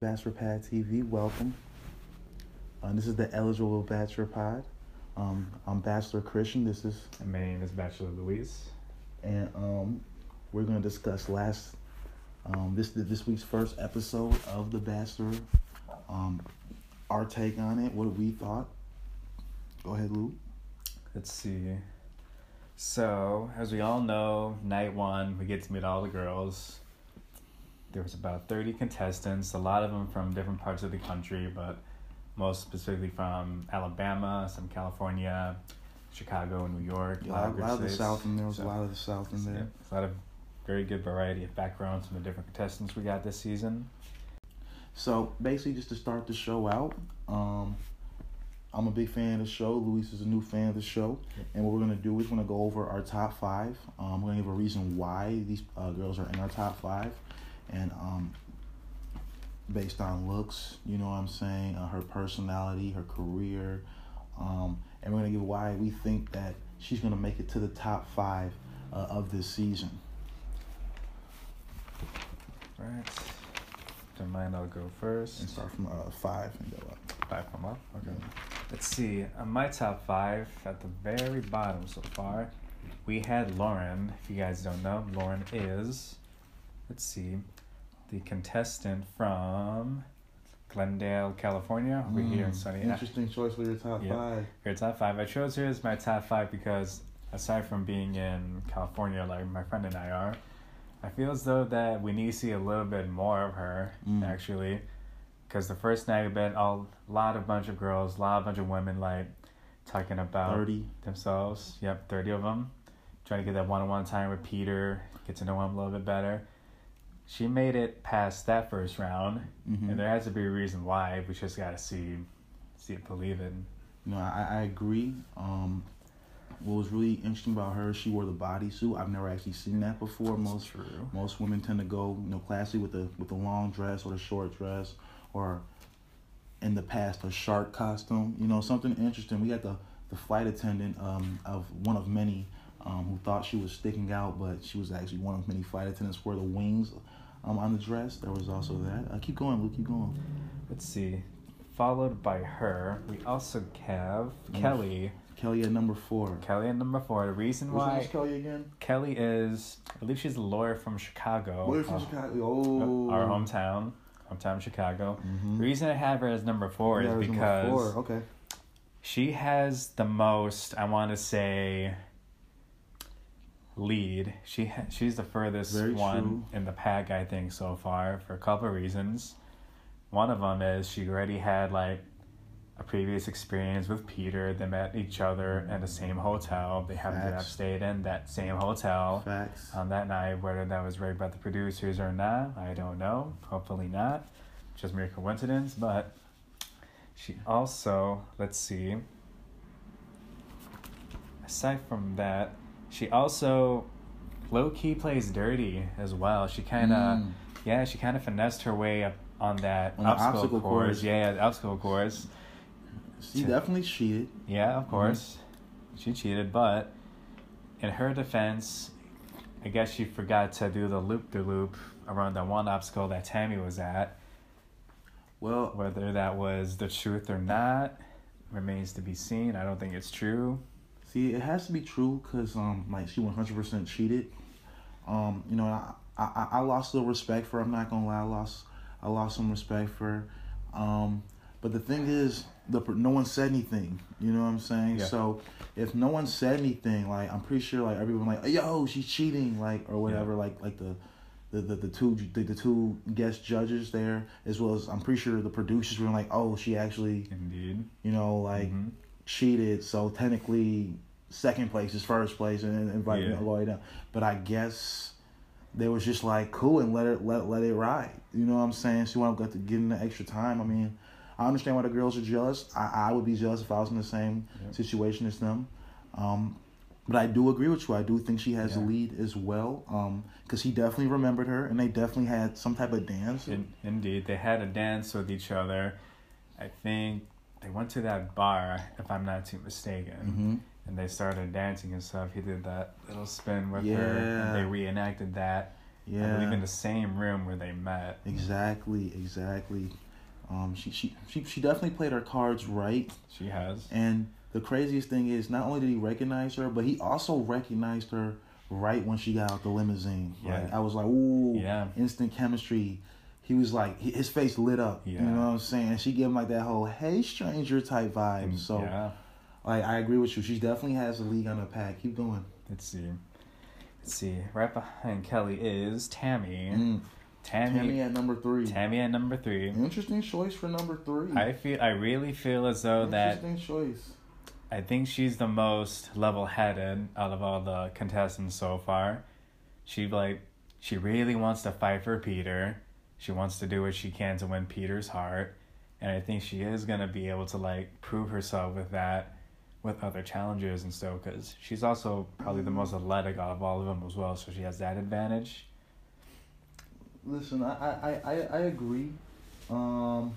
Bachelor Pad TV, welcome. Uh, this is the Eligible Bachelor Pod. Um, I'm Bachelor Christian. This is, And my name is Bachelor Luis. and um, we're going to discuss last um, this this week's first episode of The Bachelor. Um, our take on it, what we thought. Go ahead, Lou. Let's see. So, as we all know, night one, we get to meet all the girls. There was about 30 contestants, a lot of them from different parts of the country, but most specifically from Alabama, some California, Chicago, and New York. A lot, of a lot of the. South in there. Was a lot of the South in yeah, there. a lot of very good variety of backgrounds from the different contestants we got this season. So basically, just to start the show out, um, I'm a big fan of the show. Luis is a new fan of the show, and what we're gonna do is we're gonna go over our top five. Um, we're gonna give a reason why these uh, girls are in our top five, and um, based on looks, you know what I'm saying, uh, her personality, her career, um, and we're gonna give why we think that she's gonna make it to the top five uh, of this season. Right. Don't mind, I'll go first. And start from uh, five and go up. Five from up. Okay. Let's see. On my top five, at the very bottom so far, we had Lauren. If you guys don't know, Lauren is, let's see, the contestant from Glendale, California, over here in Mm, sunny. Interesting choice for your top five. Your top five. I chose her as my top five because aside from being in California, like my friend and I are, I feel as though that we need to see a little bit more of her Mm. actually, because the first night we met a lot of bunch of girls, a lot of bunch of women like talking about 30. themselves. Yep, thirty of them, trying to get that one-on-one time with Peter, get to know him a little bit better. She made it past that first round, Mhm. and there has to be a reason why. We just gotta see, see it, believe it. Know, I, I agree. Um, what was really interesting about her, she wore the bodysuit. I've never actually seen that before. Most true. most women tend to go, you know, classy with the with the long dress or the short dress, or in the past a shark costume. You know, something interesting. We got the the flight attendant um, of one of many um, who thought she was sticking out, but she was actually one of many flight attendants wore the wings um, on the dress. There was also that. Uh, keep going, Luke. Keep going. Let's see. Followed by her, we also have Number Kelley. Kelley at number four. Kelley at number four. The reason What's why Kelley again? Kelley is, I believe she's a lawyer from Chicago. We're from uh, Chicago. Oh, Our hometown, hometown Chicago. Mhm. The reason I have her as number four Yeah, is because four. okay. she has the most, I want to say, lead. She ha- she's the furthest Very one true. in the pack, I think, so far for a couple of reasons. One of them is she already had like a previous experience with Peter. They met each other mm. at the same hotel. They happened to have stayed in that same hotel Facts. on that night. Whether that was right by the producers or not, I don't know. Hopefully not. Just mere coincidence. But she also, let's see. Aside from that, she also low key plays dirty as well. She kind of, Mm. yeah, she kind of finessed her way up on that On obstacle, obstacle course. course. Yeah, obstacle course. She definitely cheated. Yeah, Mm-hmm. of course. She cheated, but in her defense, I guess she forgot to do the loop de loop around the one obstacle that Tammy was at. Well, Whether that was the truth or not remains to be seen. I don't think it's true. See, it has to be true because um, like she one hundred percent cheated. Um, you know, I, I I lost a little respect for. her. I'm not gonna lie, I lost I lost some respect for. her. Um, but the thing is, the no one said anything. You know what I'm saying? Yeah. So if no one said anything, like I'm pretty sure like everyone like yo she's cheating like or whatever like like the. The, the, the two the, the two guest judges there as well as I'm pretty sure the producers were like oh she actually Indeed. you know like Mhm. Cheated, so technically second place is first place and invite Yeah. all the way down. But I guess they was just like cool and let it let let it ride. You know what I'm saying? She wanted to get in the extra time. I mean, I understand why the girls are jealous. I, I would be jealous if I was in the same situation as them. Um, but I do agree with you. I do think she has the Yeah. lead as well. Um, because he definitely remembered her, and they definitely had some type of dance. In, indeed, they had a dance with each other. I think they went to that bar, if I'm not too mistaken. hmm and they started dancing and stuff. He did that little spin with her, Yeah. and they reenacted that. Yeah. I believe in the same room where they met. Exactly, exactly. Um, she, she, she, she definitely played her cards right. She has. And the craziest thing is, not only did he recognize her, but he also recognized her right when she got out the limousine. Yeah. Like, I was like, ooh, Yeah. instant chemistry. He was like, his face lit up. Yeah. You know what I'm saying? She gave him like that whole "Hey stranger" type vibe. So, yeah. like, I agree with you. She definitely has the league on the pack. Keep going. Let's see. Let's see. Right behind Kelley is Tammy. Mm. Tammy. Tammy at number three. Tammy at number three. Interesting choice for number three. I feel. I really feel as though that Interesting choice. I think she's the most level-headed out of all the contestants so far. She like she really wants to fight for Peter. She wants to do what she can to win Peter's heart, and I think she is gonna be able to like prove herself with that, with other challengers and stuff. Because she's also probably the most athletic out of all of them as well, so she has that advantage. Listen, I I, I, I agree. Um,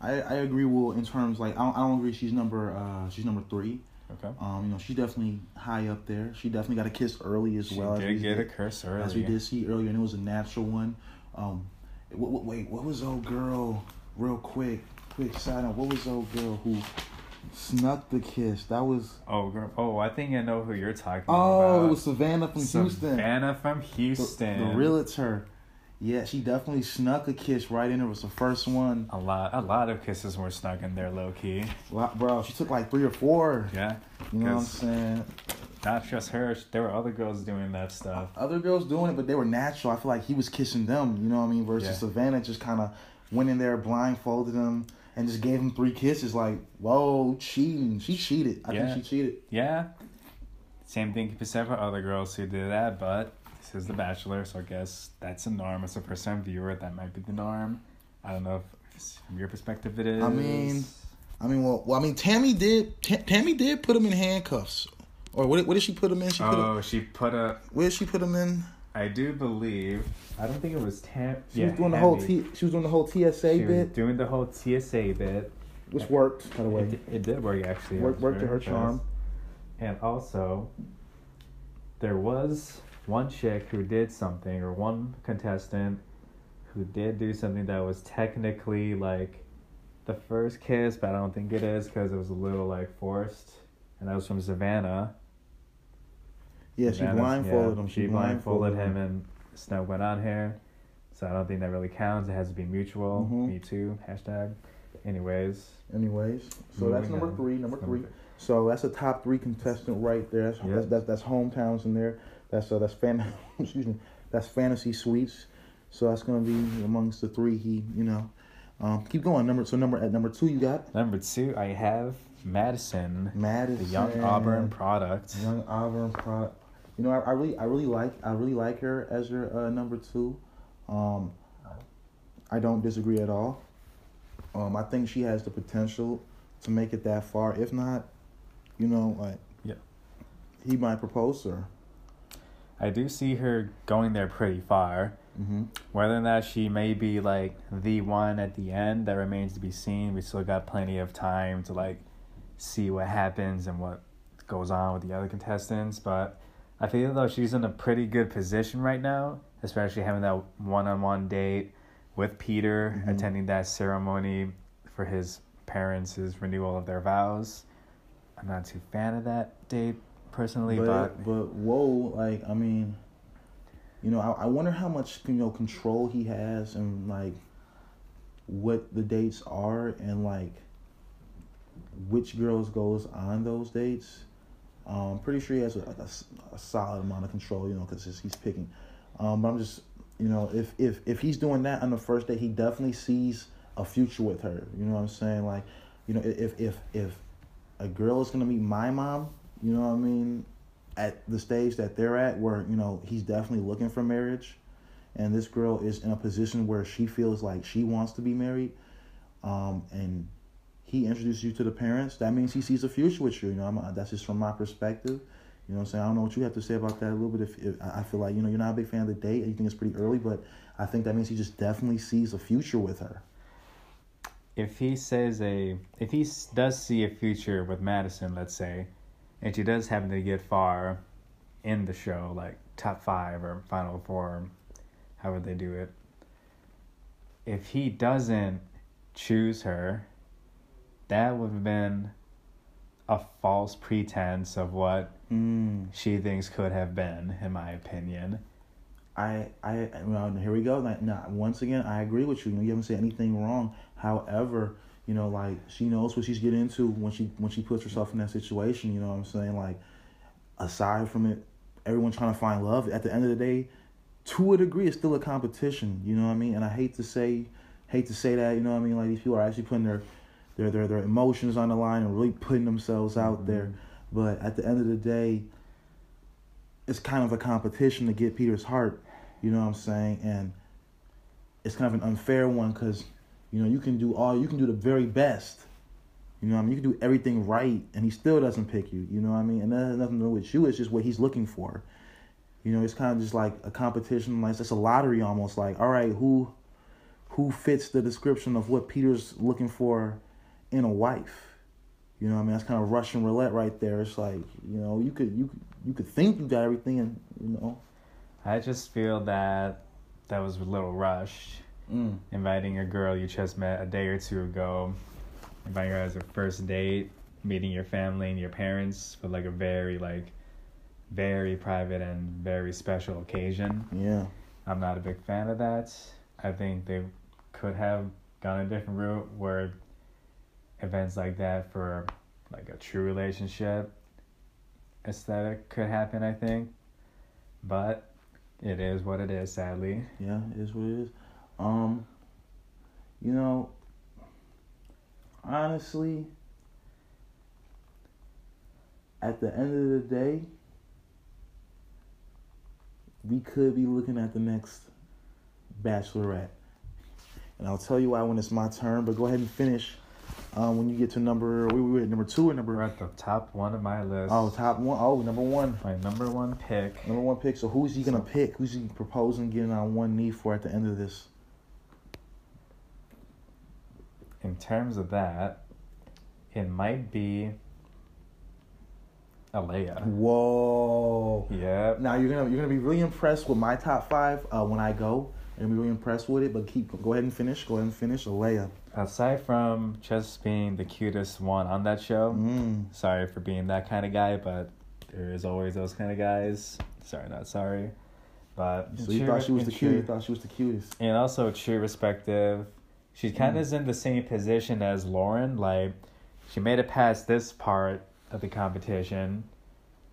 I I agree. Well, in terms like I don't, I don't agree. She's number uh she's number three. Okay. Um, you know she's definitely high up there. She definitely got a kiss early as She well. as did we get a did- curse early. as we did see earlier, and it was a natural one. Um, what, wait, what was old girl? Real quick, quick side note. What was old girl who snuck the kiss? That was Oh, girl. Oh, I think I know who you're talking oh, about. Oh, it was Savannah from Houston. Savannah from Houston. The, realtor. Yeah, she definitely snuck a kiss right in. It was the first one. A lot, a lot of kisses were snuck in there, low key. Wow, Bro, she took like three or four. Yeah, You know what I'm saying? Not just her. There were other girls doing that stuff. Other girls doing it, but they were natural. I feel like he was kissing them. You know what I mean? Versus Yeah. Savannah just kind of went in there, blindfolded him, and just gave him three kisses. Like, whoa, cheating. She cheated. I Yeah. think she cheated. Yeah, same thing could be said for other girls who did that, but this is The Bachelor, so I guess that's a norm. As a first-time viewer, that might be the norm. I don't know if from your perspective it is. I mean, I mean, well, well I mean, Tammy did. Ta- Tammy did put him in handcuffs. Or what? Did, what did she put him in? She put oh, she put a. where did she put him in? I do believe. I don't think it was Tam. She yeah, was doing the whole T. She was doing the whole TSA She was bit, doing the whole TSA bit. which worked by the way. It, it did work actually. I Work, worked to her charm. And also, there was one chick who did something, or one contestant who did do something that was technically like the first kiss, but I don't think it is because it was a little like forced. And that was from Savannah. Yeah, she blindfolded yeah, him. She blindfolded him, and Snow went on here. So I don't think that really counts. It has to be mutual. Mhm. Me too. Hashtag. Anyways. Anyways, so that's number on. three. Number three. th- So that's a top three contestant right there. That's Yeah. that's, that's that's hometowns in there. That's uh, that's fan. excuse me. That's fantasy suites. So that's gonna be amongst the three. He, you know, um, keep going. Number so number at number two you got Number two, I have Madison, Madison, the young Auburn product. Young Auburn pro. You know, I, I really, I really like, I really like her as her uh, number two. Um, I don't disagree at all. Um, I think she has the potential to make it that far. If not, you know, like, Yeah. he might propose to her. I do see her going there pretty far. Mm-hmm. Whether or not she may be like the one at the end, that remains to be seen. We still got plenty of time to like see what happens and what goes on with the other contestants. But I feel though she's in a pretty good position right now, especially having that one-on-one date with Peter, Mhm. attending that ceremony for his parents' renewal of their vows. I'm not too fan of that date personally, But, but, but whoa, like, I mean, you know, I, I wonder how much you know control he has and like what the dates are and like which girls goes on those dates. Um, pretty sure he has like a, a solid amount of control, you know, because he's picking. Um, but I'm just, you know, if if if he's doing that on the first day, he definitely sees a future with her. You know what I'm saying? Like, you know, if if if a girl is gonna meet my mom, you know what I mean, at the stage that they're at, where you know he's definitely looking for marriage, and this girl is in a position where she feels like she wants to be married, um, and he introduces you to the parents, that means he sees a future with you. You know, I'm, that's just from my perspective. You know what I'm saying? I don't know what you have to say about that a little bit. If, if I feel like you know you're not a big fan of the date, you think it's pretty early, but I think that means he just definitely sees a future with her. if he says a if he does see a future with Madison, let's say, and she does happen to get far in the show, like top five or final four, how would they do it? If he doesn't choose her, that would have been a false pretense of what Mm. she thinks could have been, in my opinion. I, I, well, here we go. Now, now, once again, I agree with you. You know, you haven't said anything wrong. However, you know, like she knows what she's getting into when she when she puts herself in that situation. You know what I'm saying? Like, aside from it, everyone trying to find love. At the end of the day, to a degree, it's still a competition. You know what I mean? And I hate to say, hate to say that. You know what I mean? Like these people are actually putting their their their, their emotions on the line and really putting themselves out Mm-hmm. there. But at the end of the day, it's kind of a competition to get Peter's heart. You know what I'm saying? And it's kind of an unfair one because, you know, you can do all, you can do the very best. You know what I mean? You can do everything right and he still doesn't pick you. You know what I mean? And that has nothing to do with you. It's just what he's looking for. You know, it's kind of just like a competition. Like it's a lottery almost. Like, all right, who, who fits the description of what Peter's looking for in a wife? You know what I mean? That's kind of Russian roulette right there. It's like, you know, you could, you could, you could think you got everything and, you know. I just feel that that was a little rushed. Mm. Inviting a girl you just met a day or two ago, inviting her as a first date, meeting your family and your parents for like a very like very private and very special occasion. Yeah. I'm not a big fan of that. I think they could have gone a different route where events like that for like a true relationship aesthetic could happen, I think. But it is what it is, sadly. Yeah, it is what it is. Um, you know, honestly, at the end of the day, we could be looking at the next Bachelorette. And I'll tell you why when it's my turn, but go ahead and finish. Um, when you get to number, we were at number two or number. We're at the top one of my list. Oh, top one. Oh, number one. My number one pick. Number one pick. So who's he gonna pick? Who's he proposing getting on one knee for at the end of this? In terms of that, it might be Alayah. Whoa. Yeah. Now you're gonna you're gonna be really impressed with my top five uh, when I go. You're gonna be really impressed with it. But keep go ahead and finish. Go ahead and finish. Alayah. Aside from just being the cutest one on that show, Mm. sorry for being that kind of guy, but there is always those kind of guys. Sorry, not sorry. But So you thought she was the cutest. You thought she was the cutest. and also true perspective she kind Mm. of is in the same position as lauren like she made it past this part of the competition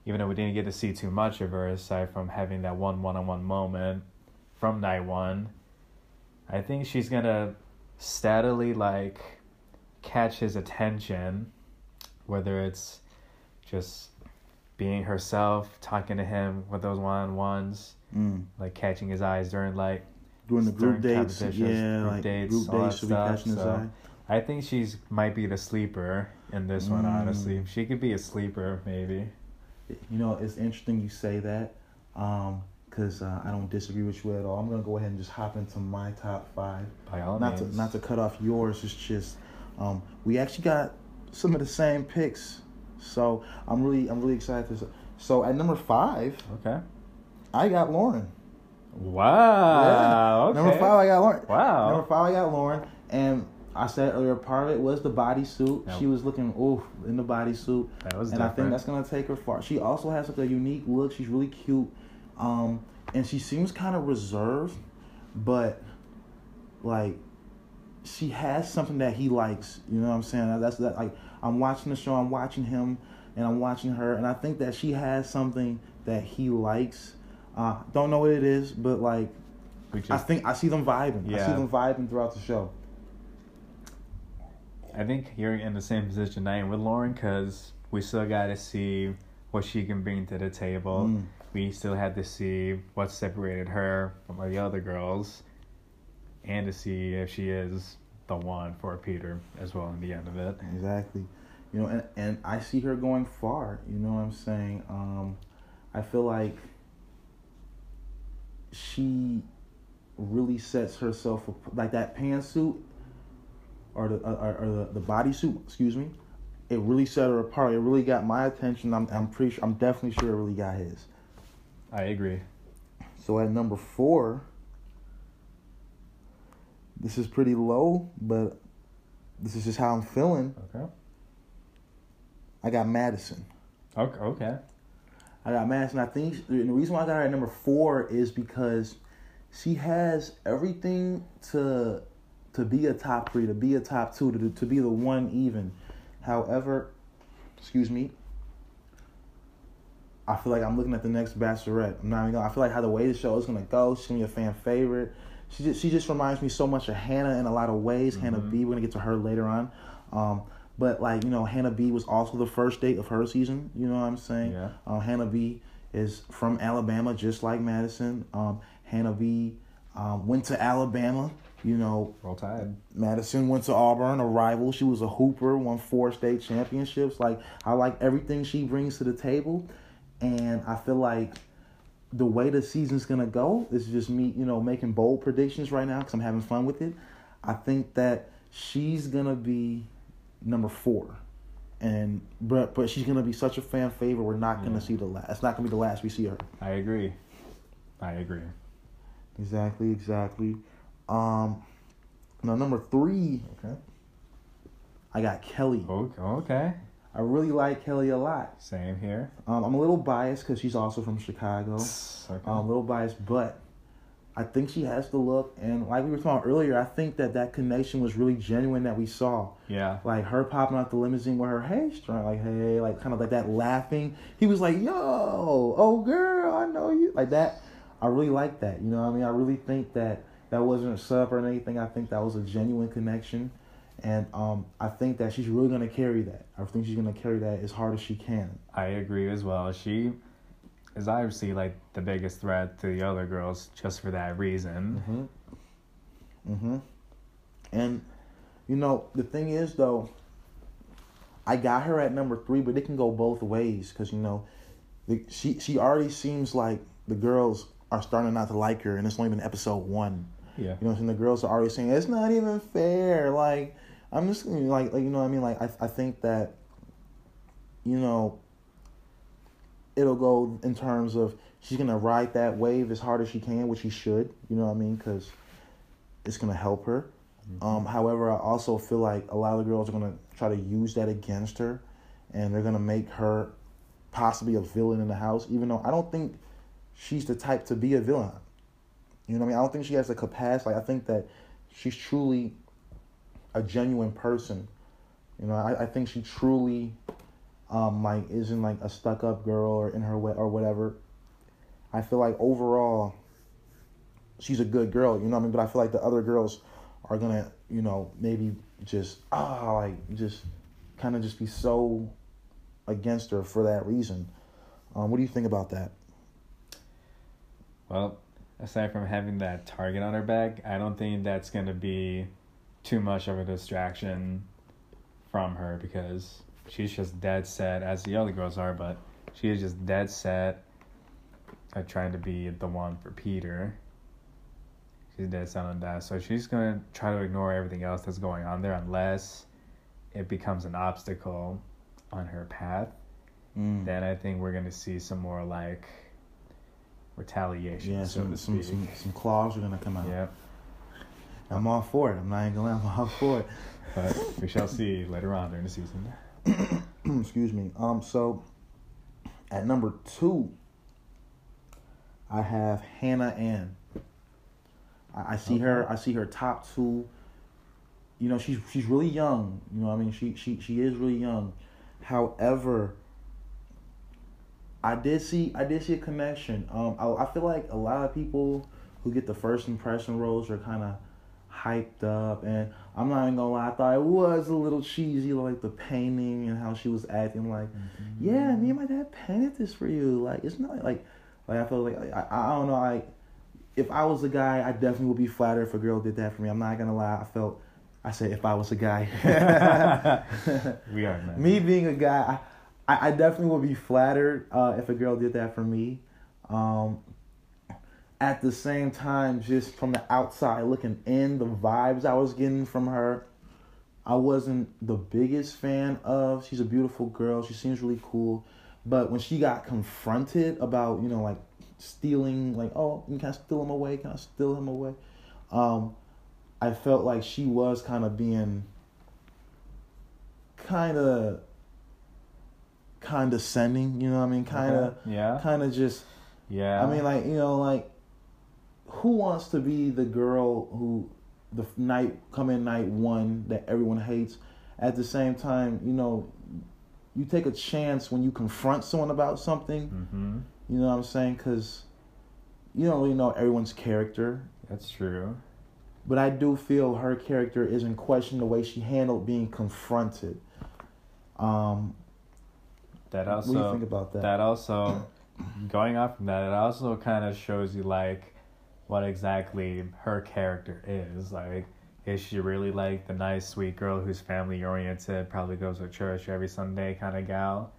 even though we didn't get to see too much of her aside from having that one one-on-one moment from night one i think she's gonna steadily like catch his attention whether it's just being herself talking to him with those one-on-ones Mm. like catching his eyes during like During the group dates, yeah, group like dates, group dates, she'll be catching his so- eye. I think she's might be the sleeper in this one. Mm. Honestly, she could be a sleeper maybe. You know, it's interesting you say that, um, because uh, I don't disagree with you at all. I'm gonna go ahead and just hop into my top five. By all not means. to not to cut off yours. It's just um, we actually got some of the same picks, so I'm really I'm really excited. To, so at number five, Okay. I got Lauren. Wow. Yeah. Okay. Number five, I got Lauren. Wow. Number five, I got Lauren, and I said earlier, part of it was the bodysuit. Yep. She was looking ooh in the bodysuit, That was and I think that's gonna take her far. She also has like a unique look. She's really cute, um, and she seems kind of reserved, but like she has something that he likes. You know what I'm saying? That's that. Like I'm watching the show, I'm watching him, and I'm watching her, and I think that she has something that he likes. Uh, don't know what it is, but like We I think I see them vibing. Yeah. I see them vibing throughout the show. I think you're in the same position I am with Lauren because we still got to see what she can bring to the table. Mm. We still had to see what separated her from the other girls, and to see if she is the one for Peter as well in the end of it. Exactly. You know, and, and I see her going far. You know what I'm saying? Um, I feel like she really sets herself ap- like that pantsuit or the or, or the, the bodysuit. Excuse me. It really set her apart. It really got my attention. I'm I'm pretty sure. I'm definitely sure it really got his. I agree. So at number four, this is pretty low, but this is just how I'm feeling. Okay. I got Madison. Okay. Okay. I got Madison. I think the reason why I got her at number four is because she has everything to to be a top three, to be a top two, to to be the one even. However, excuse me. I feel like I'm looking at the next Bachelorette. I'm not even gonna. I feel like how the way the show is gonna go. She's gonna be a fan favorite. She just she just reminds me so much of Hannah in a lot of ways. Hannah Mhm. B. We're gonna get to her later on. Um, but like you know, Hannah B. was also the first date of her season. You know what I'm saying? Yeah. Um, Hannah B is from Alabama, just like Madison. Um, Hannah B um, went to Alabama. You know, Roll Tide. Madison went to Auburn, a rival. She was a hooper, won four state championships. Like I like everything she brings to the table, and I feel like the way the season's gonna go is just me, you know, making bold predictions right now because I'm having fun with it. I think that she's gonna be number four, and but but she's gonna be such a fan favorite. We're not gonna Yeah. see the last. It's not gonna be the last we see her. I agree. I agree. Exactly, exactly. Um, now number three, Okay. I got Kelley. Okay. Okay. I really like Kelley a lot. Same here. Um, I'm a little biased because she's also from Chicago. Okay. Um, a little biased, but I think she has the look. And like we were talking earlier, I think that that connection was really genuine that we saw. yeah. Like her popping out the limousine with her hey strong, like hey, like kind of like that laughing. He was like, yo, oh girl, I know you. Like that. I really like that. You know what I mean? I really think that that wasn't a sub or anything. I think that was a genuine connection. And um, I think that she's really gonna carry that. I think she's gonna carry that as hard as she can. I agree as well. She is obviously like the biggest threat to the other girls just for that reason. Mm-hmm. Mm-hmm. And you know the thing is though, I got her at number three, but it can go both ways because you know, the, she she already seems like the girls are starting not to like her, and it's only been episode one. Yeah. You know, what I'm the girls are already saying it's not even fair. Like I'm just like like you know what I mean. Like I I think that, you know. It'll go in terms of she's gonna ride that wave as hard as she can, which she should. You know what I mean? Because it's gonna help her. Um, however, I also feel like a lot of the girls are gonna try to use that against her, and they're gonna make her possibly a villain in the house. Even though I don't think she's the type to be a villain. You know what I mean? I don't think she has the capacity. Like, I think that she's truly a genuine person. You know, I, I think she truly, um, like isn't like a stuck up girl or in her way or whatever. I feel like overall, she's a good girl. You know what I mean? But I feel like the other girls are gonna, you know, maybe just ah, like just kind of just be so against her for that reason. Um, what do you think about that? Well, aside from having that target on her back, I don't think that's to be too much of a distraction from her because she's just dead set, as the other girls are, but she is just dead set at trying to be the one for Peter. She's dead set on that. So she's going to try to ignore everything else that's going on there unless it becomes an obstacle on her path. Mm. Then I think we're going to see some more like retaliation, Yeah, so some, to some, some some claws are gonna come out. Yeah, I'm all for it. I'm not even gonna lie, I'm all for it. but we shall see later on during the season. Excuse me. Um, so at number two, I have Hannah Ann. I, I see her. I see her top two. You know, she's she's really young. You know, what I mean, she she she is really young. However, I did see I did see a connection. Um, I I feel like a lot of people who get the first impression roles are kind of hyped up, and I'm not even gonna lie. I thought it was a little cheesy, like the painting and how she was acting. Like, yeah, me and my dad painted this for you. Like, it's not like, like I feel like I I don't know. Like, if I was a guy, I definitely would be flattered if a girl did that for me. I'm not gonna lie. I felt. I said if I was a guy. we are me being a guy, I, I, I definitely would be flattered uh, if a girl did that for me. Um, at the same time, just from the outside looking in, the vibes I was getting from her, I wasn't the biggest fan of. She's a beautiful girl. She seems really cool. But when she got confronted about, you know, like stealing, like, oh, can I steal him away? Can I steal him away? Um, I felt like she was kind of being kind of condescending. You know what I mean? Kind of. Yeah. kind of just. Yeah. I mean, like you know, like who wants to be the girl who the night come in night one that everyone hates? At the same time, you know, you take a chance when you confront someone about something. Mm-hmm. You know what I'm saying? Because you don't really know everyone's character. That's true. But I do feel her character is in question the way she handled being confronted. Um, That what do you also think about that? that also going off from that, it also kind of shows you like what exactly her character is. Like, is she really like the nice, sweet girl who's family oriented, probably goes to church every Sunday kind of gal?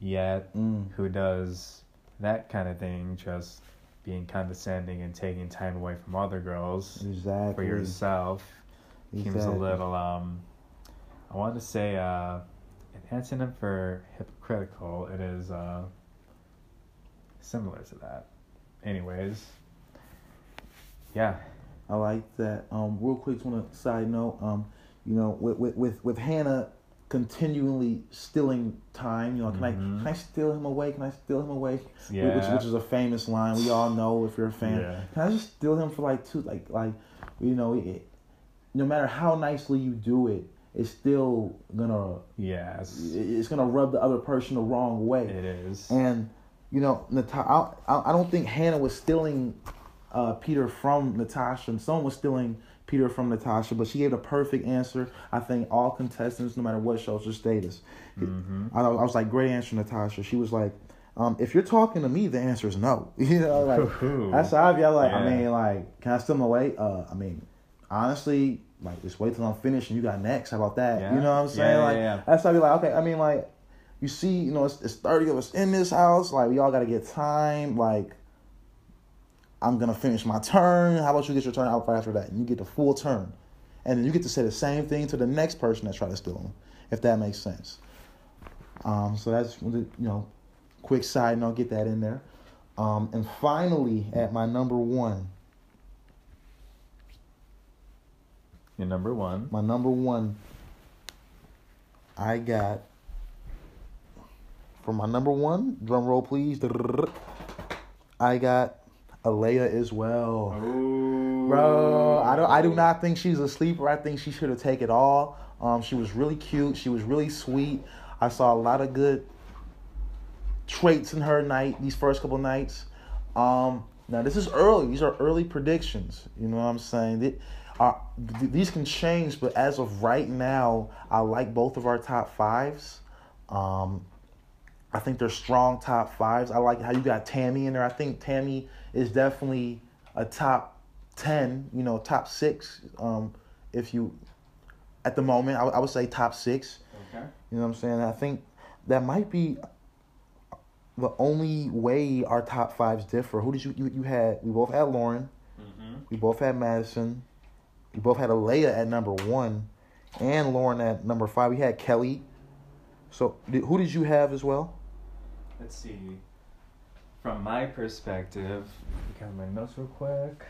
Yet, Mm, who does that kind of thing, just being condescending and taking time away from other girls exactly. for yourself? seems a little um I want to say uh an antonym for hypocritical it is uh similar to that. Anyways. Yeah. I like that. Um, real quick, just on a side note, um, you know, with with with, with Hannah continually stealing time. You know, can I Mhm. can I steal him away? Can I steal him away? Yeah. Which which is a famous line. We all know if you're a fan. Yeah. Can I just steal him for like two? Like like, you know, it, no matter how nicely you do it, it's still gonna yes. it's gonna rub the other person the wrong way. It is. And you know, Nata- I, I I don't think Hannah was stealing uh, Peter from Natasha. And someone was stealing Peter from Natasha, but she gave the perfect answer. I think all contestants, no matter what social status. Mhm. I, I was like, great answer, Natasha. She was like, um, if you're talking to me, the answer is no. you know, like Ooh. that's feel. Like, I mean, like, can I steal him away? Uh, I mean, honestly, like, just wait till I'm finished and you got next. How about that? Yeah. You know what I'm saying? yeah, like, yeah. that's how I be like, okay. I mean, like, you see, you know, it's, it's 30 of us in this house. Like, we all got to get time. Like, I'm going to finish my turn. How about you get your turn out after that? And you get the full turn. And then you get to say the same thing to the next person that try to steal them, if that makes sense. Um, so that's, you know, quick side note, get that in there. Um, and finally, at my number one, You're number one. my number one, I got for my number one, drum roll please. I got Alayah as well. Bro, I don't I do not think she's a sleeper. I think she should have taken it all. Um, she was really cute. She was really sweet. I saw a lot of good traits in her night, these first couple nights. Um, now this is early. These are early predictions. You know what I'm saying? They, are, th- these can change, but as of right now, I like both of our top fives. Um, I think they're strong top fives. I like how you got Tammy in there. I think Tammy is definitely a top ten. You know, top six. Um, if you at the moment, I, would- I would say top six. Okay. You know what I'm saying? I think that might be the only way our top fives differ. Who did you you, you had? We both had Lauren. Mm-hmm. We both had Madison. We both had Alayah at number one, and Lauren at number five. We had Kelley. So did, who did you have as well? Let's see. From my perspective, got my notes real quick.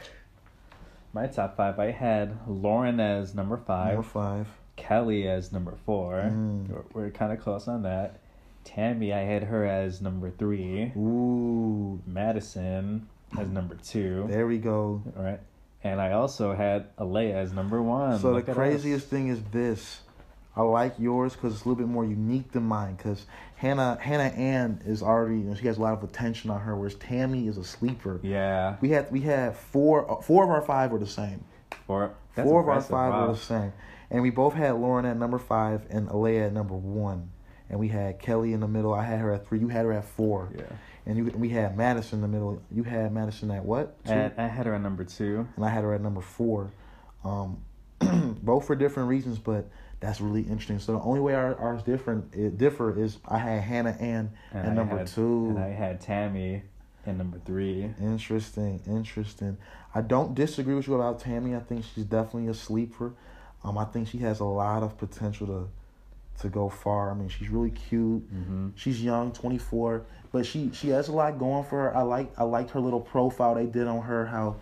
My top five, I had Lauren as number five, Number five. Kelley as number four. Mm. We're, we're kind of close on that. Tammy, I had her as number three. Ooh, Madison as number two. there we go. All right. And I also had Alayah as number one. So Look the craziest us. thing is this. I like yours because it's a little bit more unique than mine. Because Hannah Hannah Ann is already you know she has a lot of attention on her, whereas Tammy is a sleeper. Yeah. We had we had four four of our five were the same. Four. That's four of our five wow. were the same, and we both had Lauren at number five and Alayah at number one, and we had Kelley in the middle. I had her at three. You had her at four, Yeah. and you, we had Madison in the middle. You had Madison at what? And I had her at number two. and I had her at number four. Um, both for different reasons, but that's really interesting. So the only way our, ours different it differ is I had Hannah Ann And at number had- two. And I had Tammy at number three. Interesting, interesting. I don't disagree with you about Tammy. I think she's definitely a sleeper. Um, I think she has a lot of potential to to go far. I mean, she's really cute. Mm-hmm. She's young, 24, but she she has a lot going for her. I like I liked her little profile they did on her. How,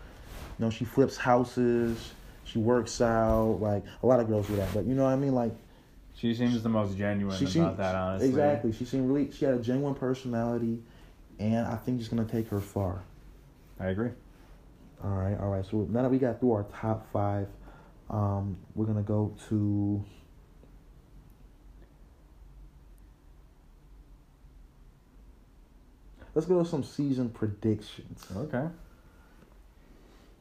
you know, she flips houses. She works out. Like a lot of girls do that, but you know what I mean. Like She seems the most genuine about seemed- that, honestly. Exactly. She seemed really. She had a genuine personality, and I think she's gonna take her far. I agree. All right, all right. So now that we got through our top five, um, we're gonna go to. Let's go to some season predictions. Okay.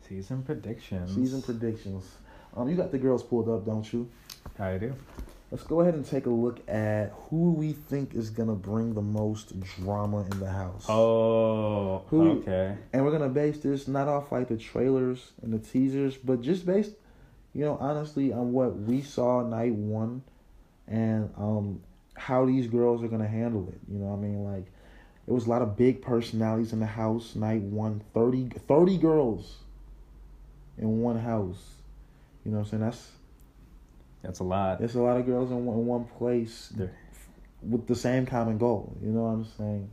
Season predictions. Season predictions. Um, you got the girls pulled up, don't you? I do. Let's go ahead and take a look at who we think is gonna bring the most drama in the house. Oh, Who- okay. And we're gonna base this not off like the trailers and the teasers, but just based, you know, honestly on what we saw night one, and um how these girls are gonna handle it. You know, what I mean, like there was a lot of big personalities in the house night one. 30, 30 girls in one house. You know what I'm saying? That's That's a lot. there's a lot of girls in one, in one place There- with the same common goal. You know what I'm saying?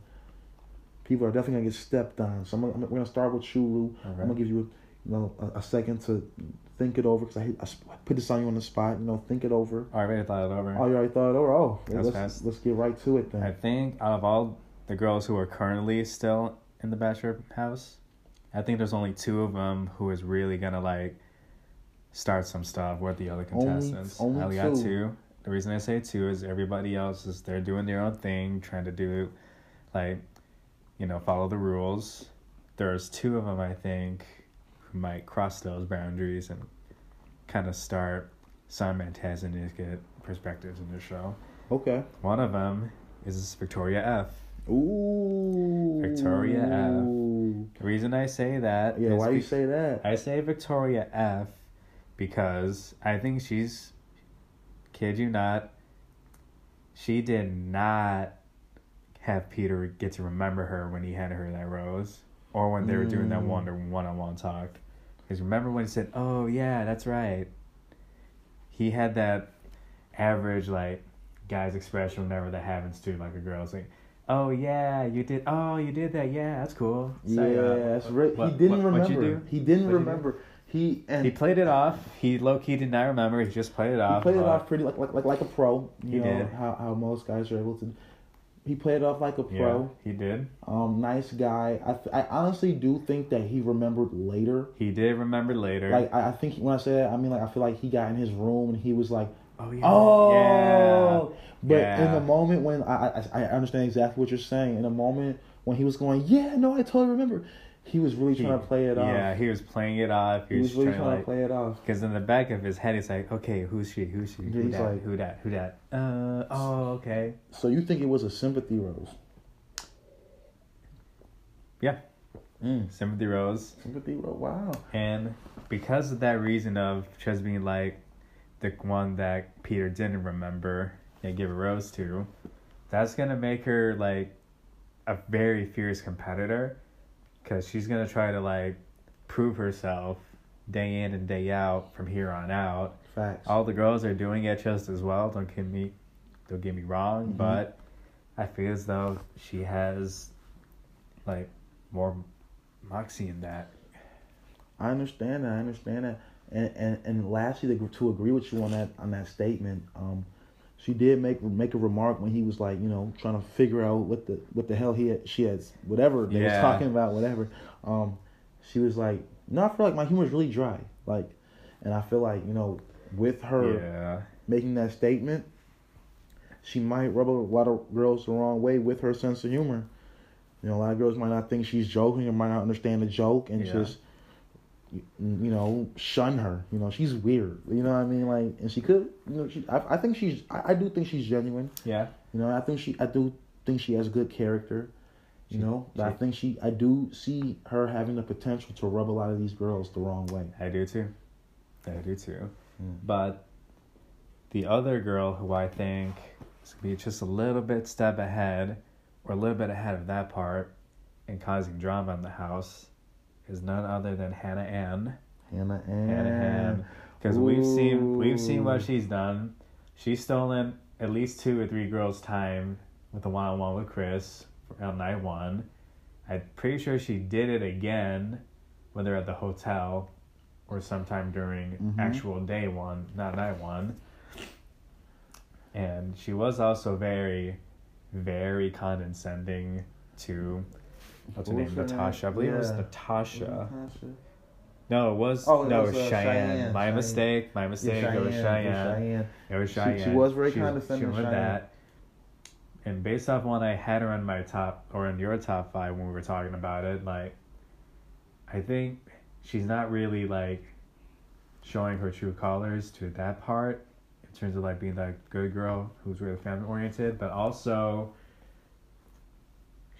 People are definitely gonna get stepped on. So I'm, gonna- I'm, we're gonna start with Chulu. I'm gonna give you, you know, a, a second to think it over because I, I put this on you on the spot. You know, think it over. Oh, I already thought it over. Oh, you already thought it over. Oh, That's let's fast. let's get right to it then. I think out of all the girls who are currently still in the bachelor house, I think there's only two of them who is really gonna like start some stuff with the other contestants. only I got two. two. The reason I say two is everybody else is they're doing their own thing, trying to do like, you know, follow the rules. There's two of them I think who might cross those boundaries and kind of start some antagonistic perspectives in the show. Okay. One of them is Victoria F. Ooh. Victoria F. The reason I say that Yeah. Why do you say that? I say Victoria F because I think she's kid you not she did not have Peter get to remember her when he handed her that rose or when they were doing that one one on one talk. Because remember when he said, "Oh yeah, that's right." He had that average like guy's expression whenever that happens to like a girl. It's like, "Oh yeah, you did. Oh, you did that. Yeah, that's cool." Yeah, So, uh, that's right. what- he didn't what- remember. do? He didn't What'd remember. He and He played it off. He low key did not remember. He just played it He off. played it off pretty like like like, like a pro. You He know did. how how most guys are able to. He played it off like a Yeah, pro. he did. Um, nice guy. I th- I honestly do think that he remembered later. He did remember later. Like I, I think when I say that, I mean like I feel like he got in his room and he was like, oh yeah, oh. Yeah. But in the moment when I, I I understand exactly what you're saying. In the moment when he was going, yeah, no, I totally remember. He was really He- trying to play it off. Yeah, he was playing it off. He, he was, was really trying, trying to to play it off. Because in the back of his head, he's like, okay, who's she? Who's she? Yeah, Who that? like- who that? Who that? Uh, oh, okay. So you think it was a sympathy rose? Yeah. Mm. Sympathy Rose. Sympathy rose. Wow. And because of that reason of just being like the one that Peter didn't remember and give a rose to, that's gonna make her like a very fierce competitor, because she's gonna try to like prove herself day in and day out from here on out. Facts. All the girls are doing it just as well. Don't get me, don't get me wrong, Mhm. but I feel as though she has like more moxie in that. I understand that. I understand that. And and and lastly, to, to agree with you on that on that statement, um, she did make make a remark when he was like, you know, trying to figure out what the what the hell he had, she had whatever they was talking about, whatever. Um, she was like, no, I feel like my humor is really dry, like, and I feel like you know, with her Yeah. making that statement, she might rub a lot of girls the wrong way with her sense of humor. You know, a lot of girls might not think she's joking or might not understand the joke and Yeah. just, you you know, shun her. You know, she's weird. You know what I mean? Like, and she could, you know, she, I, I think she's, I, I do think she's genuine. Yeah. You know, I think she, I do think she has good character. You She- know, but I think she, I do see her having the potential to rub a lot of these girls the wrong way. I do too. I do too. Mm. But the other girl who I think is gonna be just a little bit step ahead, or a little bit ahead of that part, and causing drama in the house, is none other than Hannah Ann. Hannah and Hannah Ann, because we've seen we've seen what she's done. She's stolen at least two or three girls' time with the one on one with Chris on night one. I'm pretty sure she did it again, whether at the hotel or sometime during Mhm. actual day one, not night one. And she was also very, very condescending to what's her name? was? Natasha. I believe it was Natasha. Natasha? No, it was Oh, it no, was, it was uh, Cheyenne. Cheyenne, My Cheyenne. mistake. My mistake. it was Cheyenne. Cheyenne. It was Cheyenne. she was very she condescending She to went with Cheyenne. that. And based off when I had her in my top or in your top five when we were talking about it, like I think she's not really like showing her true colors to that part in terms of like being that good girl who's really family oriented, but also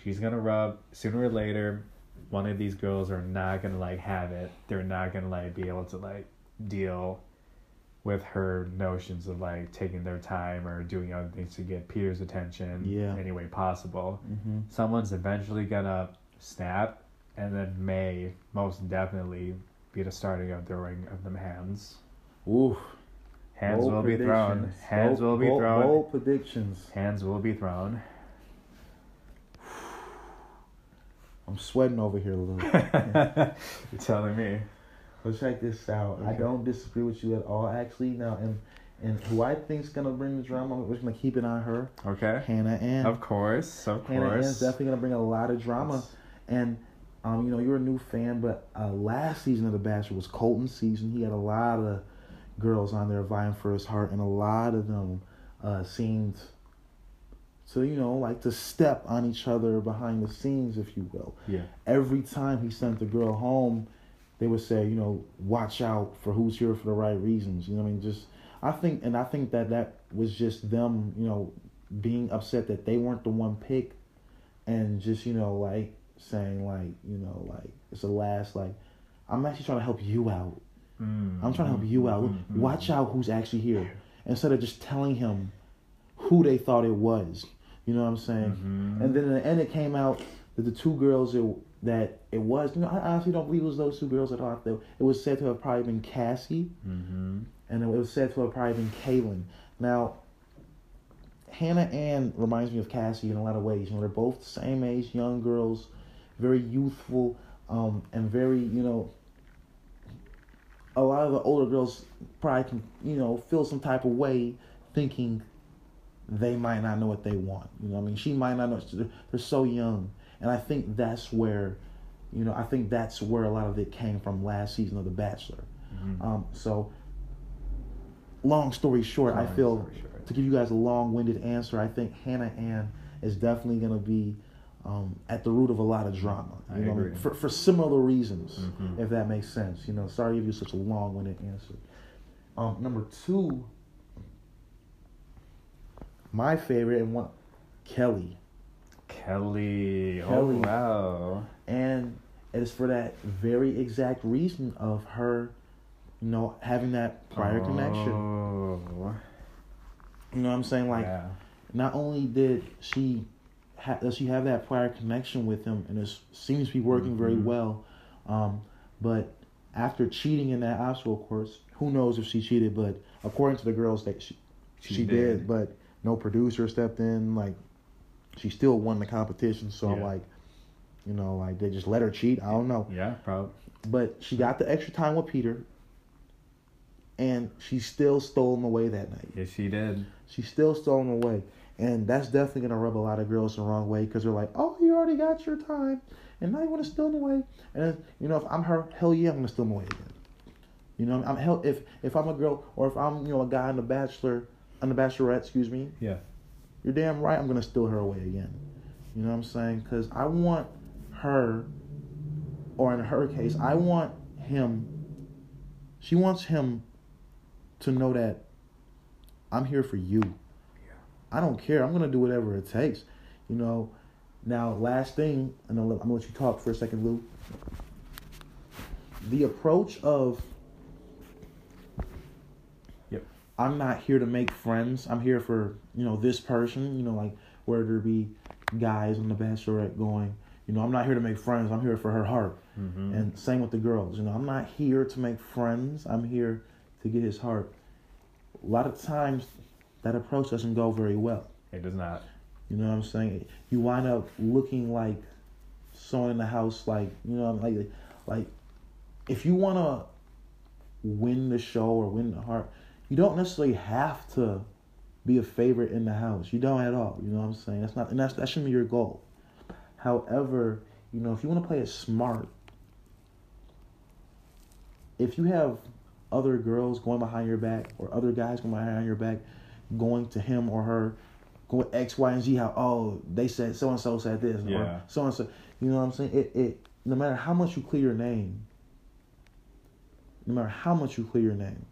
she's gonna rub sooner or later one of these girls are not gonna like have it. They're not gonna like be able to like deal with her notions of like taking their time or doing other things to get Peter's attention Yeah. any way possible. Mm-hmm. Someone's eventually gonna snap, and then may most definitely be the starting of throwing of them hands. Ooh. Hands bold will be thrown. Hands Bold- will be bold- thrown. Bold predictions. Hands will be thrown. I'm sweating over here a little. You're telling me. Let's check this out. I don't disagree with you at all, actually. Now, and and who I think's gonna bring the drama, we're gonna keep it on her, Okay. Hannah Ann. Of course. Of Hannah Ann's course. definitely gonna bring a lot of drama. And um, you know, you're a new fan, but uh, last season of The Bachelor was Colton's season. He had a lot of girls on there vying for his heart, and a lot of them uh, seemed to, you know, like to step on each other behind the scenes, if you will. Yeah. Every time he sent the girl home, they would say, you know, watch out for who's here for the right reasons. You know what I mean? Just, I think, and I think that that was just them, you know, being upset that they weren't the one pick and just, you know, like saying like, you know, like it's the last, like, I'm actually trying to help you out. Mm. I'm trying to help you out. Mm, mm, Watch out who's actually here, instead of just telling him who they thought it was. You know what I'm saying? Mhm. And then in the end, it came out that the two girls it, that it was. You know, I honestly don't believe it was those two girls at all. It was said to have probably been Cassie, Mhm. and it was said to have probably been Caelynn. Now, Hannah Ann reminds me of Cassie in a lot of ways. You know, they're both the same age, young girls, very youthful, um, and very you know. A lot of the older girls probably can you know feel some type of way, thinking they might not know what they want. You know, what I mean, she might not know. They're, they're so young, and I think that's where, you know, I think that's where a lot of it came from last season of The Bachelor. Mhm. Um, so, long story short, I feel short. to give you guys a long-winded answer, I think Hannah Ann is definitely going to be um, at the root of a lot of drama. I You know, what agree. for for similar reasons, Mhm. if that makes sense. You know, sorry to give you such a long-winded answer. Um, number two, my favorite and one, Kelley, Kelley. Kelley. Oh wow. and it is for that very exact reason of her, you know, having that prior connection. Oh. You know what I'm saying? Like, yeah. not only did she ha- does she have that prior connection with him, and it seems to be working very Mhm. well, um, but after cheating in that obstacle course, who knows if she cheated? But according to the girls, that she she, She did. did. but no producer stepped in. Like, she still won the competition. So I'm Yeah. like, you know, like they just let her cheat. I don't know. Yeah. Probably. But she got the extra time with Peter, and she still stole him away that night. Yes, she did. She still stole him away. And that's definitely going to rub a lot of girls the wrong way because they're like, oh, you already got your time. And now you want to steal him away. And, you know, if I'm her, hell yeah, I'm going to steal him away again. You know, I'm hell if if I'm a girl or if I'm you know a guy on the Bachelor, on the Bachelorette, excuse me. Yeah. You're damn right. I'm gonna steal her away again. You know what I'm saying? Because I want her, or in her case, I want him. She wants him to know that I'm here for you. Yeah. I don't care. I'm gonna do whatever it takes. You know. Now, last thing, and I'm gonna let you talk for a second, Lou. The approach of Yep. I'm not here to make friends. I'm here for, you know, this person, you know, like where there be guys on the bachelorette going, you know, I'm not here to make friends. I'm here for her heart. Mm-hmm. And same with the girls. You know, I'm not here to make friends. I'm here to get his heart. A lot of times that approach doesn't go very well. it does not. You know what I'm saying? You wind up looking like someone in the house, like you know, like like if you wanna win the show or win the heart, you don't necessarily have to be a favorite in the house. You don't at all. You know what I'm saying? That's not and that's that shouldn't be your goal. However, you know, if you want to play it smart, if you have other girls going behind your back or other guys going behind your back, going to him or her, going X, Y, and Z, how oh they said so and so said this, Yeah. or so and so. You know what I'm saying? It it no matter how much you clear your name, no matter how much you clear your name,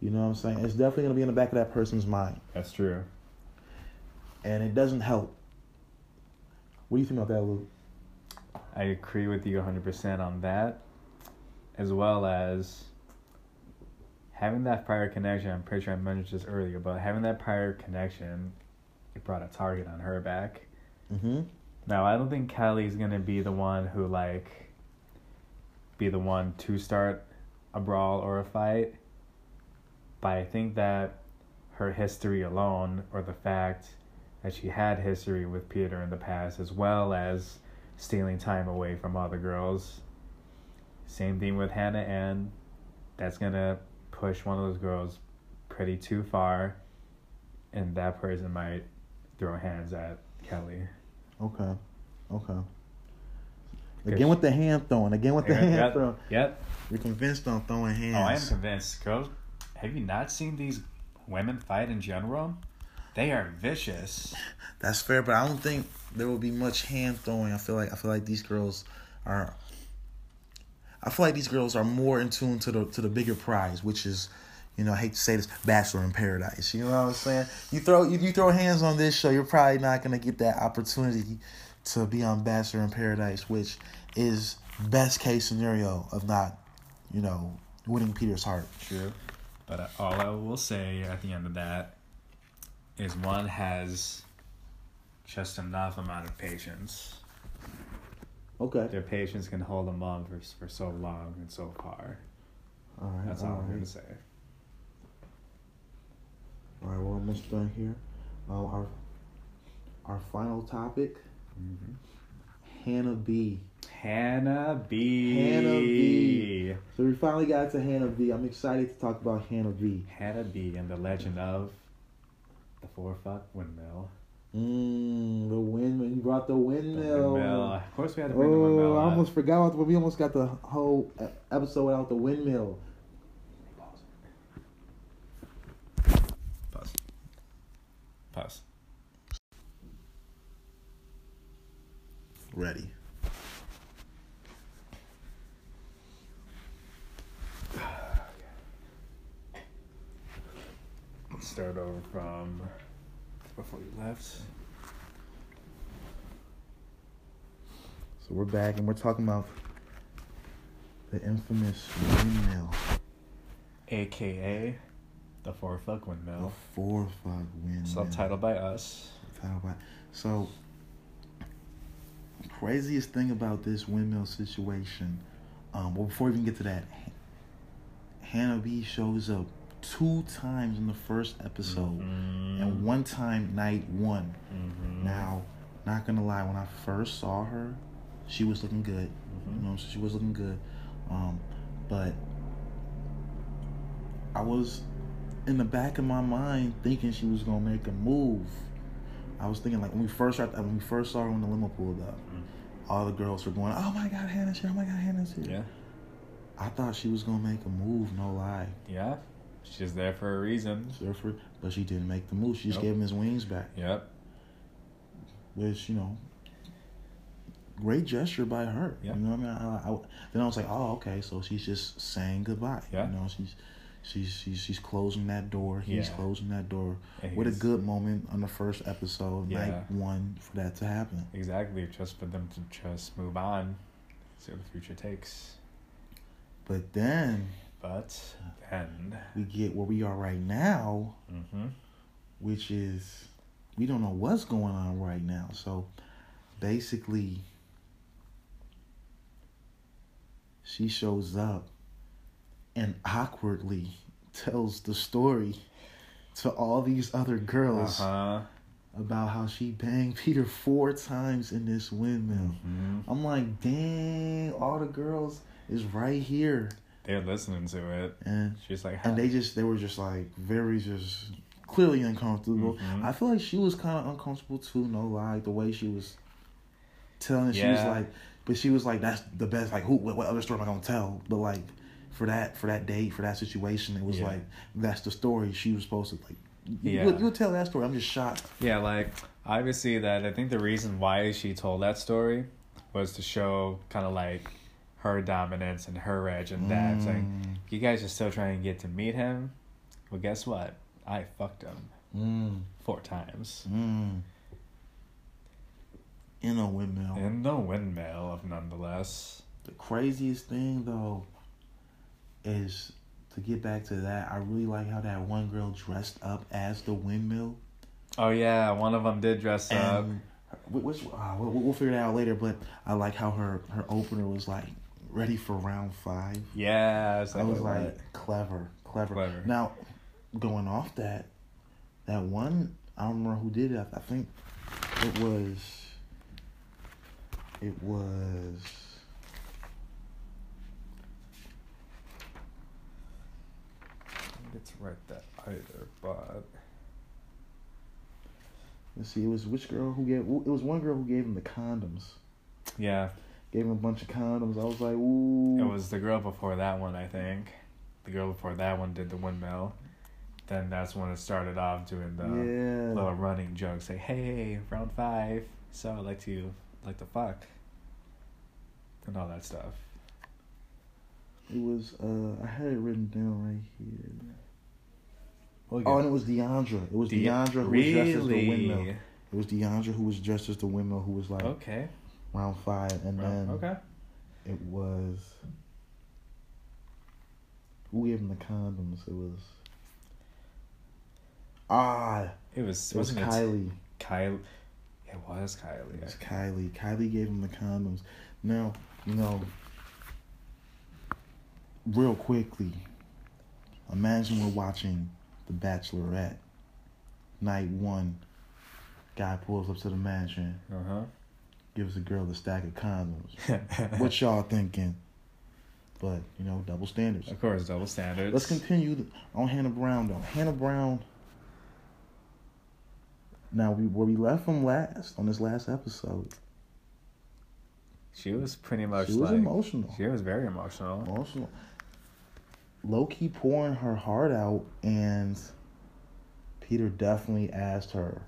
you know what I'm saying? It's definitely gonna be in the back of that person's mind, That's true. and it doesn't help. What do you think about that, Luke? I agree with you 100% on that, as well as having that prior connection. I'm pretty sure I mentioned this earlier, but having that prior connection, it brought a target on her back. Mm-hmm. Now, I don't think Kelley's going to be the one who, like, be the one to start a brawl or a fight, but I think that her history alone, or the fact that she had history with Peter in the past, as well as stealing time away from other girls. Same thing with Hannah Ann. That's gonna push one of those girls pretty too far, and that person might throw hands at Kelley. Okay. Okay. Again with the hand throwing. Again with the Yep, hand yep, throwing. Yep. You're convinced on throwing hands. Oh, I am convinced, girls. Have you not seen these women fight in general? They are vicious. That's fair, but I don't think there will be much hand throwing. I feel like I feel like these girls are. I feel like these girls are more in tune to the to the bigger prize, which is, you know, I hate to say this, Bachelor in Paradise. You know what I'm saying? You throw you, you throw hands on this show, you're probably not gonna get that opportunity to be on Bachelor in Paradise, which is best case scenario of not, you know, winning Peter's heart. True. But uh, all I will say at the end of that is one has just enough amount of patience. Okay. Their patience can hold them on for, for so long and so far. All right. That's all all I'm going to say. All right, we're almost done here. Um, our our final topic, Mm-hmm. Hannah B. Hannah B. Hannah B. So we finally got to Hannah B. I'm excited to talk about Hannah B. Hannah B. and the legend of the four fuck windmill. Mmm, the windmill. You brought the The windmill. windmill. Of course, we had to bring the oh, windmill. Oh, I almost forgot about the, we almost got the whole episode without the windmill. Pause. Pause. Ready. Let's start over from before you left. So we're back and we're talking about the infamous windmill. AKA the four fuck Windmill. The four fuck windmill. Subtitled by us. Title by- So, craziest thing about this windmill situation. Um, well, before we even get to that, Hannah B shows up two times in the first episode, Mhm. and one time night one. Mhm. Now, not gonna lie, when I first saw her, she was looking good. Mhm. You know, she was looking good. Um, but I was in the back of my mind thinking she was gonna make a move. I was thinking like when we first started, when we first saw her when the limo pulled up, Mm. all the girls were going, "Oh my God, Hannah's here! Oh my God, Hannah's here!" Yeah. I thought she was gonna make a move. No lie, Yeah. She's there for a reason. Surfer, but she didn't make the move. She just Nope. gave him his wings back, Yep. which you know, great gesture by her. Yeah. You know what I mean? I, I, then I was like, "Oh, okay, so she's just saying goodbye." Yeah. You know, she's. She's, she's she's closing that door. He's Yeah. closing that door. And What a good moment on the first episode, Yeah. night one, for that to happen. Exactly. Just for them to just move on. See what the future takes. But then But then. we get where we are right now, Mm-hmm. which is we don't know what's going on right now. So basically, she shows up and awkwardly tells the story to all these other girls Uh-huh. about how she banged Peter four times in this windmill. hmm I'm like, dang, all the girls is right here. They're listening to it. and She's like, and they just they were just like very just clearly uncomfortable. Mhm. I feel like she was kind of uncomfortable too. No lie, the way she was telling it, she was like, but she was like, "That's the best." Like, who? What, what other story am I gonna tell? But like, for that for that date for that situation, it was Yeah. like that's the story she was supposed to like. You, Yeah. you'll, you'll tell that story. I'm just shocked. Yeah, like obviously that I think the reason why she told that story was to show kind of like her dominance and her edge and that. It's like Mm, you guys are still trying to get to meet him. Well, guess what? I fucked him mm, four times mm. In a windmill. in the windmill of nonetheless. The craziest thing though is to get back to that. I really like how that one girl dressed up as the windmill. Oh yeah, one of them did dress up. And wh- which uh, we'll, we'll figure that out later. But I like how her her opener was like ready for round five. Yeah, I was I like, was like clever, clever. Clever. Now, going off that, that one I don't remember who did it. I, I think it was. It was. I didn't get to write that either, but Let's see. It was which girl who gave? It was one girl who gave him the condoms. yeah, Gave him a bunch of condoms. I was like, ooh. it was the girl before that one. I think the girl before that one did the windmill. Then that's when it started off doing the yeah. little running joke, say, "Hey, round five, so I like to like to fuck," and all that stuff. It was. Uh, I had it written down right here. We'll Oh, and it was Deandra. It was De- Deandra who was dressed as the windmill. Really? It was Deandra who was dressed as the windmill who was like Okay. Round five, and then okay. it was. Who gave him the condoms? It was. Ah, It was it was it Kylie. Kylie. It was Kylie. It was Kylie. Kylie gave him the condoms. Now, you know, real quickly, imagine we're watching The Bachelorette. Night one, guy pulls up to the mansion, Uh gives a girl a stack of condoms. what y'all thinking? But, you know, double standards. Of course, double standards. Let's continue on Hannah Brown, though. Hannah Brown. Now, we, where we left from last, on this last episode, She was pretty much she was like emotional. she was very emotional. emotional. Low key pouring her heart out, and Peter definitely asked her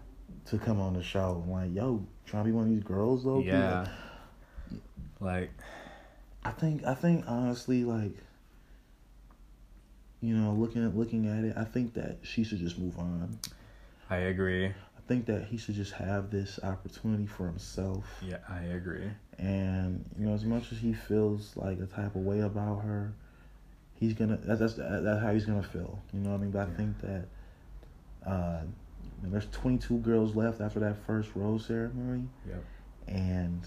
to come on the show. Like, yo, trying to be one of these girls, though. Yeah. Like I think I think honestly, like, you know, looking at looking at it, I think that she should just move on. I agree. I think that he should just have this opportunity for himself. Yeah, I agree. And you know, as much as he feels like a type of way about her, he's gonna. That's that's, that's how he's gonna feel. You know what I mean? But I think that uh, there's 22 girls left after that first rose ceremony, Yep. and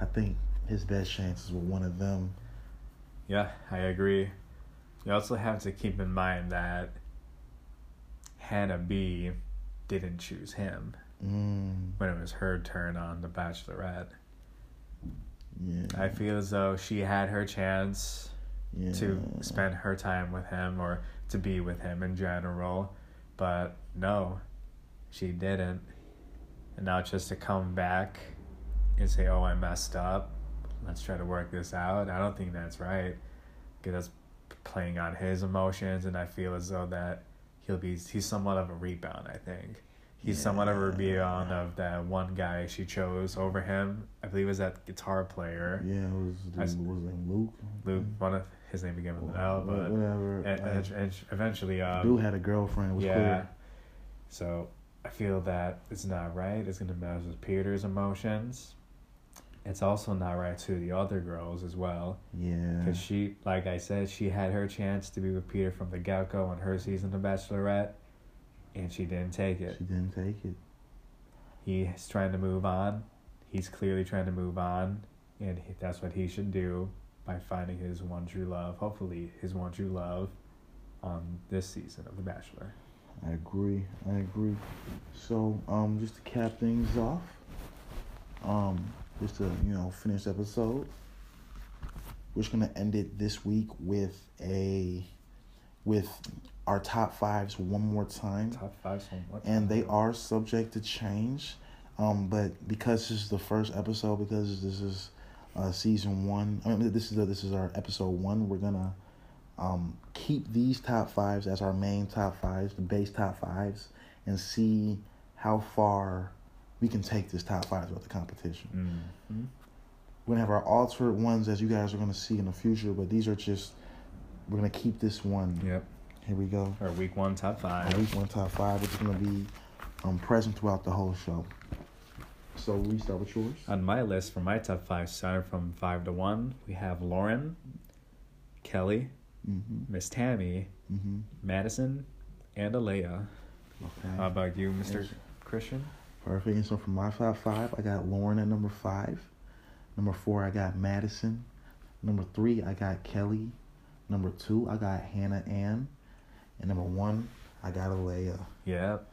I think his best chances were one of them. Yeah, I agree. You also have to keep in mind that Hannah B didn't choose him Mm, when it was her turn on The Bachelorette. yeah. I feel as though she had her chance yeah. to spend her time with him or to be with him in general, but no, she didn't. And now just to come back and say, "Oh, I messed up. Let's try to work this out." I don't think that's right. Because that's playing on his emotions, and I feel as though that he'll be he's somewhat of a rebound. I think he's somewhat of a rebound of that one guy she chose over him. I believe it was that guitar player, Yeah, it was, I was name Luke. Luke. One of his name began with an L, but whatever. and, and, and eventually, um, Dude had a girlfriend. It was yeah. clear. So I feel that it's not right. It's gonna mess with Peter's emotions. It's also not right to the other girls as well, Yeah. because she, like I said, she had her chance to be with Peter from the get go on her season of Bachelorette, and she didn't take it. She didn't take it. He's trying to move on. He's clearly trying to move on, and that's what he should do by finding his one true love. Hopefully, his one true love on this season of The Bachelor. I agree. I agree. So, um, just to cap things off, um, just to you know finish the episode. we're just gonna end it this week with a with our top fives one more time. Top five. So what? and they are subject to change. Um, but because this is the first episode, because this is uh, season one, I mean this is the, this is our episode one. We're gonna um, keep these top fives as our main top fives, the base top fives, and see how far we can take this top fives with the competition. Mm-hmm. We're gonna have our altered ones as you guys are gonna see in the future, but these are just we're gonna keep this one. Yep. Here we go. Our week one top five. Our week one top five, which is gonna be um, present throughout the whole show. So we start with yours. On my list for my top five, starting from five to one, we have Lauren, Kelley, Mm-hmm. Miss Tammy, Mm-hmm. Madison, and Alayah. Okay. How about you, Mr. Yes. Christian? Perfect. And so for my top five, I got Lauren at number five. Number four, I got Madison. Number three, I got Kelley. Number two, I got Hannah Ann. And number one, I got Alayah. Yep.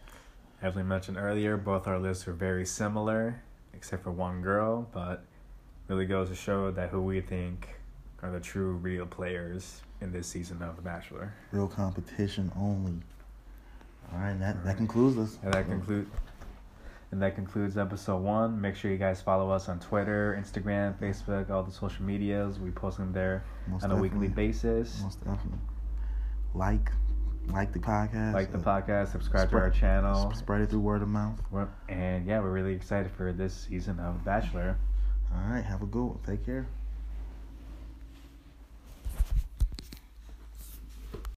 As we mentioned earlier, both our lists are very similar, except for one girl, but really goes to show that who we think are the true real players in this season of The Bachelor. Real competition only. All right, that, that Alright. concludes us. And that conclude and that concludes episode one. Make sure you guys follow us on Twitter, Instagram, Facebook, all the social medias. We post them there Most on a weekly basis. Most definitely. Like, like the podcast. Like the podcast, subscribe to our channel. Spread it through word of mouth. And yeah, we're really excited for this season of Bachelor. All right, have a good one. Take care.